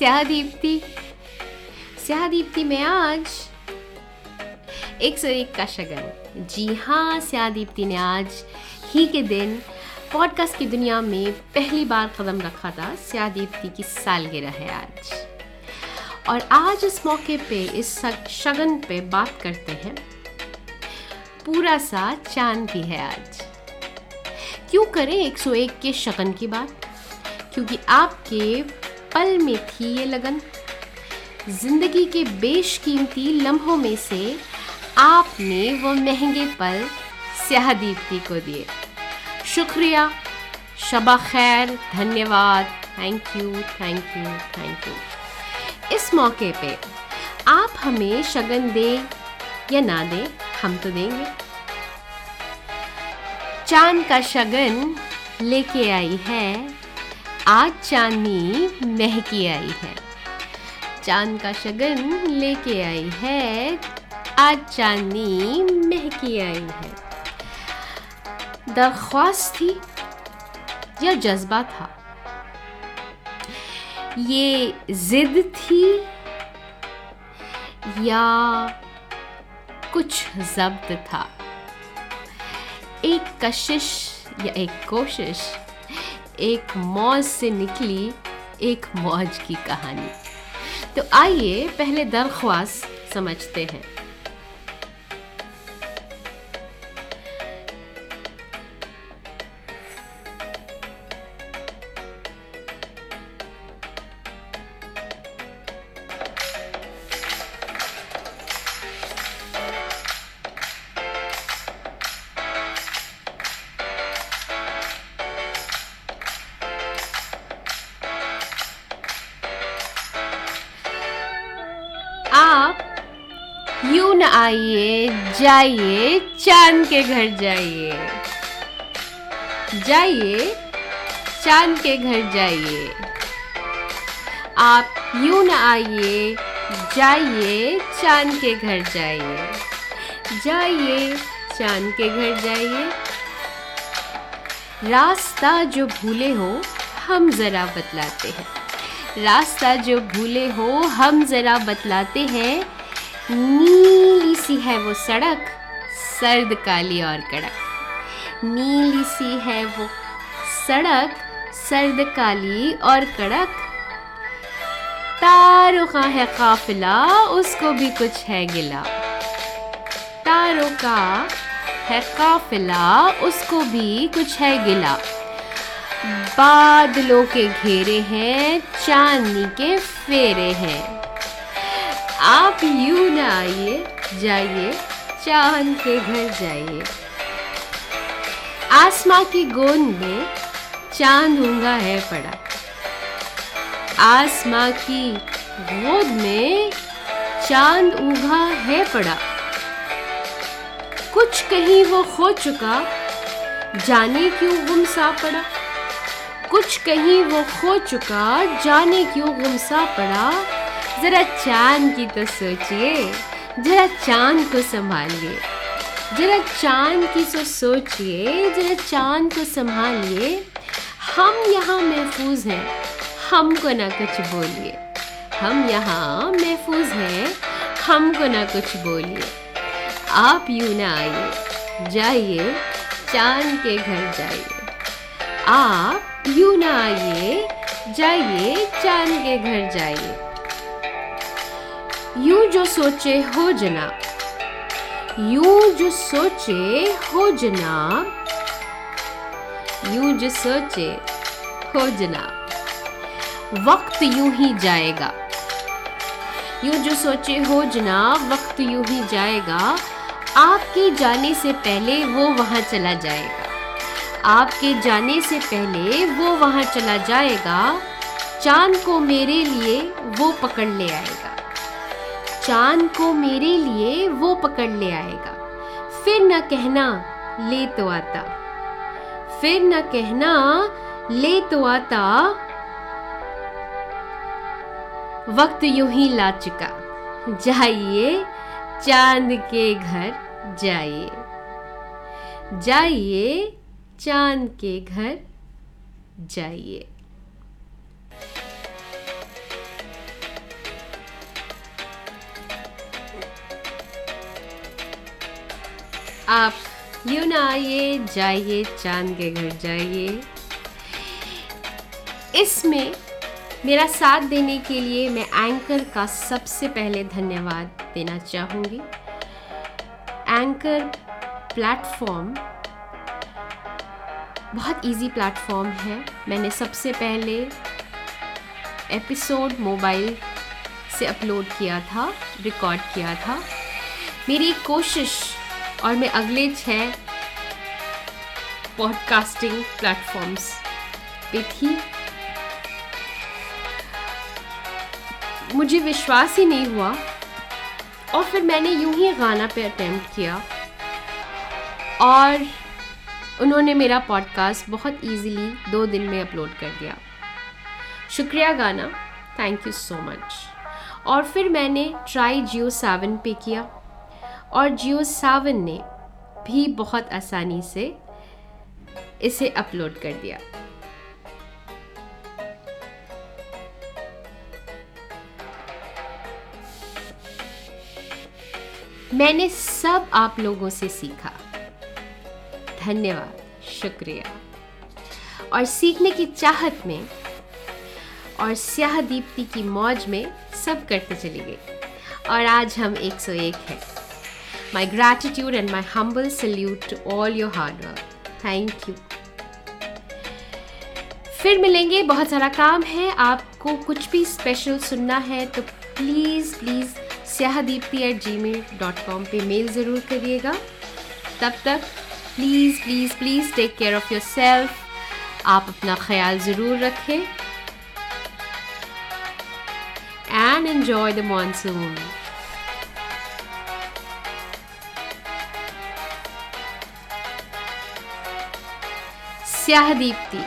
स्याह दीप्ति स्याह दीप्ति में आज एक सौ एक का शगन जी हाँ स्याह दीप्ति ने आज ही के दिन पॉडकास्ट की दुनिया में पहली बार कदम रखा था स्याह दीप्ति की सालगिरह है आज और आज इस मौके पे इस शगन पे बात करते हैं पूरा सा चाँद की है आज क्यों करें 101 के शगन की बात क्योंकि आपके पल में थी ये लगन। ज़िंदगी के बेशकीमती लम्हों में से आपने वो महँगे पल स्याह दीप्ति को दिए। शुक्रिया, शबा खैर, धन्यवाद। Thank you thank you thank you इस मौके पे आप हमें शगन दें या ना दें, हम तो देंगे। चाँद का शगन लेके आई है आज चांदनी महकी आई है। चाँद का शगन लेके आई है। आज चांदनी महकी आई है। दरख्वास्त थी या जज्बा था? ये जिद थी या कुछ जब्त था? एक कशिश या एक कोशिश एक मौज से निकली एक मौज की कहानी। तो आइए पहले दरख्वास्त समझते हैं। न आइए? जाइए, चाँद के घर जाइए। जाइए, चाँद के घर जाइए। आप यूँ न आइए, जाइए, चाँद के घर जाइए। जाइए, चाँद के घर जाइए। रास्ता जो भूले हो, हम ज़रा बतलाते हैं। रास्ता जो भूले हो, हम ज़रा बतलाते हैं नीली सी है वो सड़क, सर्द, काली और कड़क। नीली सी है वो सड़क, सर्द, काली और कड़क। तारों का है काफिला, उसको भी कुछ है गिला। तारों का है काफिला, उसको भी कुछ है गिला। बादलों के घेरे हैं, चांदनी के फेरे हैं। आप यू न आइए, जाइए चाँद के घर जाइए। आसमां की गोंद में चाँद ऊँगा है पड़ा। आसमां की गोद में चाँद उगा है पड़ा। कुछ कहीं वो खो चुका, जाने क्यों गुमसा पड़ा? कुछ कहीं वो खो चुका, जाने क्यों गुमसा पड़ा? जरा चाँद की तो सोचिए, जरा चाँद को संभालिए। जरा चाँद की तो सोचिए, जरा चाँद को संभालिए। हम यहाँ महफूज हैं, हमको ना कुछ बोलिए। हम यहाँ महफूज हैं, हमको ना कुछ बोलिए। आप यूँ ना आइए, जाइए, चाँद के घर जाइए। आप यूँ ना आइए, जाइए, चाँद के घर जाइए। यूँ जो सोचे हो जनाब यूँ जो सोचे हो जनाब यूँ जो सोचे हो जनाब वक्त यूँ ही जाएगा। यूँ जो सोचे हो जनाब वक्त यूँ ही जाएगा। आपके जाने से पहले वो वहाँ चला जाएगा। आपके जाने से पहले वो वहाँ चला जाएगा। चाँद को मेरे लिए वो पकड़ ले आएगा। चाँद को मेरे लिए वो पकड़ ले आएगा। फिर न कहना, ले तो आता। फिर न कहना, ले तो आता। वक्त यूँ ही ला चुका। जाइए, चाँद के घर जाइए। जाइए, चाँद के घर जाइए। आप यूँ ना आइए, जाइए, चाँद के घर जाइए। इसमें मेरा साथ देने के लिए मैं एंकर का सबसे पहले धन्यवाद देना चाहूँगी। एंकर प्लेटफॉर्म बहुत इजी प्लेटफॉर्म है। मैंने सबसे पहले एपिसोड मोबाइल से अपलोड किया था रिकॉर्ड किया था। मेरी कोशिश और मैं अगले छः पॉडकास्टिंग प्लेटफॉर्म्स पे थी। मुझे विश्वास ही नहीं हुआ और फिर मैंने यूँ ही गाना पे अटेम्प्ट किया। और उन्होंने मेरा पॉडकास्ट बहुत इजीली दो दिन में अपलोड कर दिया। शुक्रिया गाना थैंक यू सो मच और फिर मैंने ट्राई जियो सेवन पे किया। और जियो सावन ने भी बहुत आसानी से इसे अपलोड कर दिया। मैंने सब आप लोगों से सीखा। धन्यवाद, शुक्रिया। और सीखने की चाहत में और स्याह दीप्ति की मौज में सब करते चले गए। और आज हम 101 हैं। My gratitude and my humble salute to all your hard work thank you फिर मिलेंगे, बहुत सारा काम है, आपको कुछ भी स्पेशल सुनना है तो please please स्याहदीप्ति at G mail dot com पर मेल ज़रूर करिएगा। तब तक please please please take care of yourself आप अपना ख्याल ज़रूर रखें। एंड एन्जॉय द मानसून स्याह दीप्ति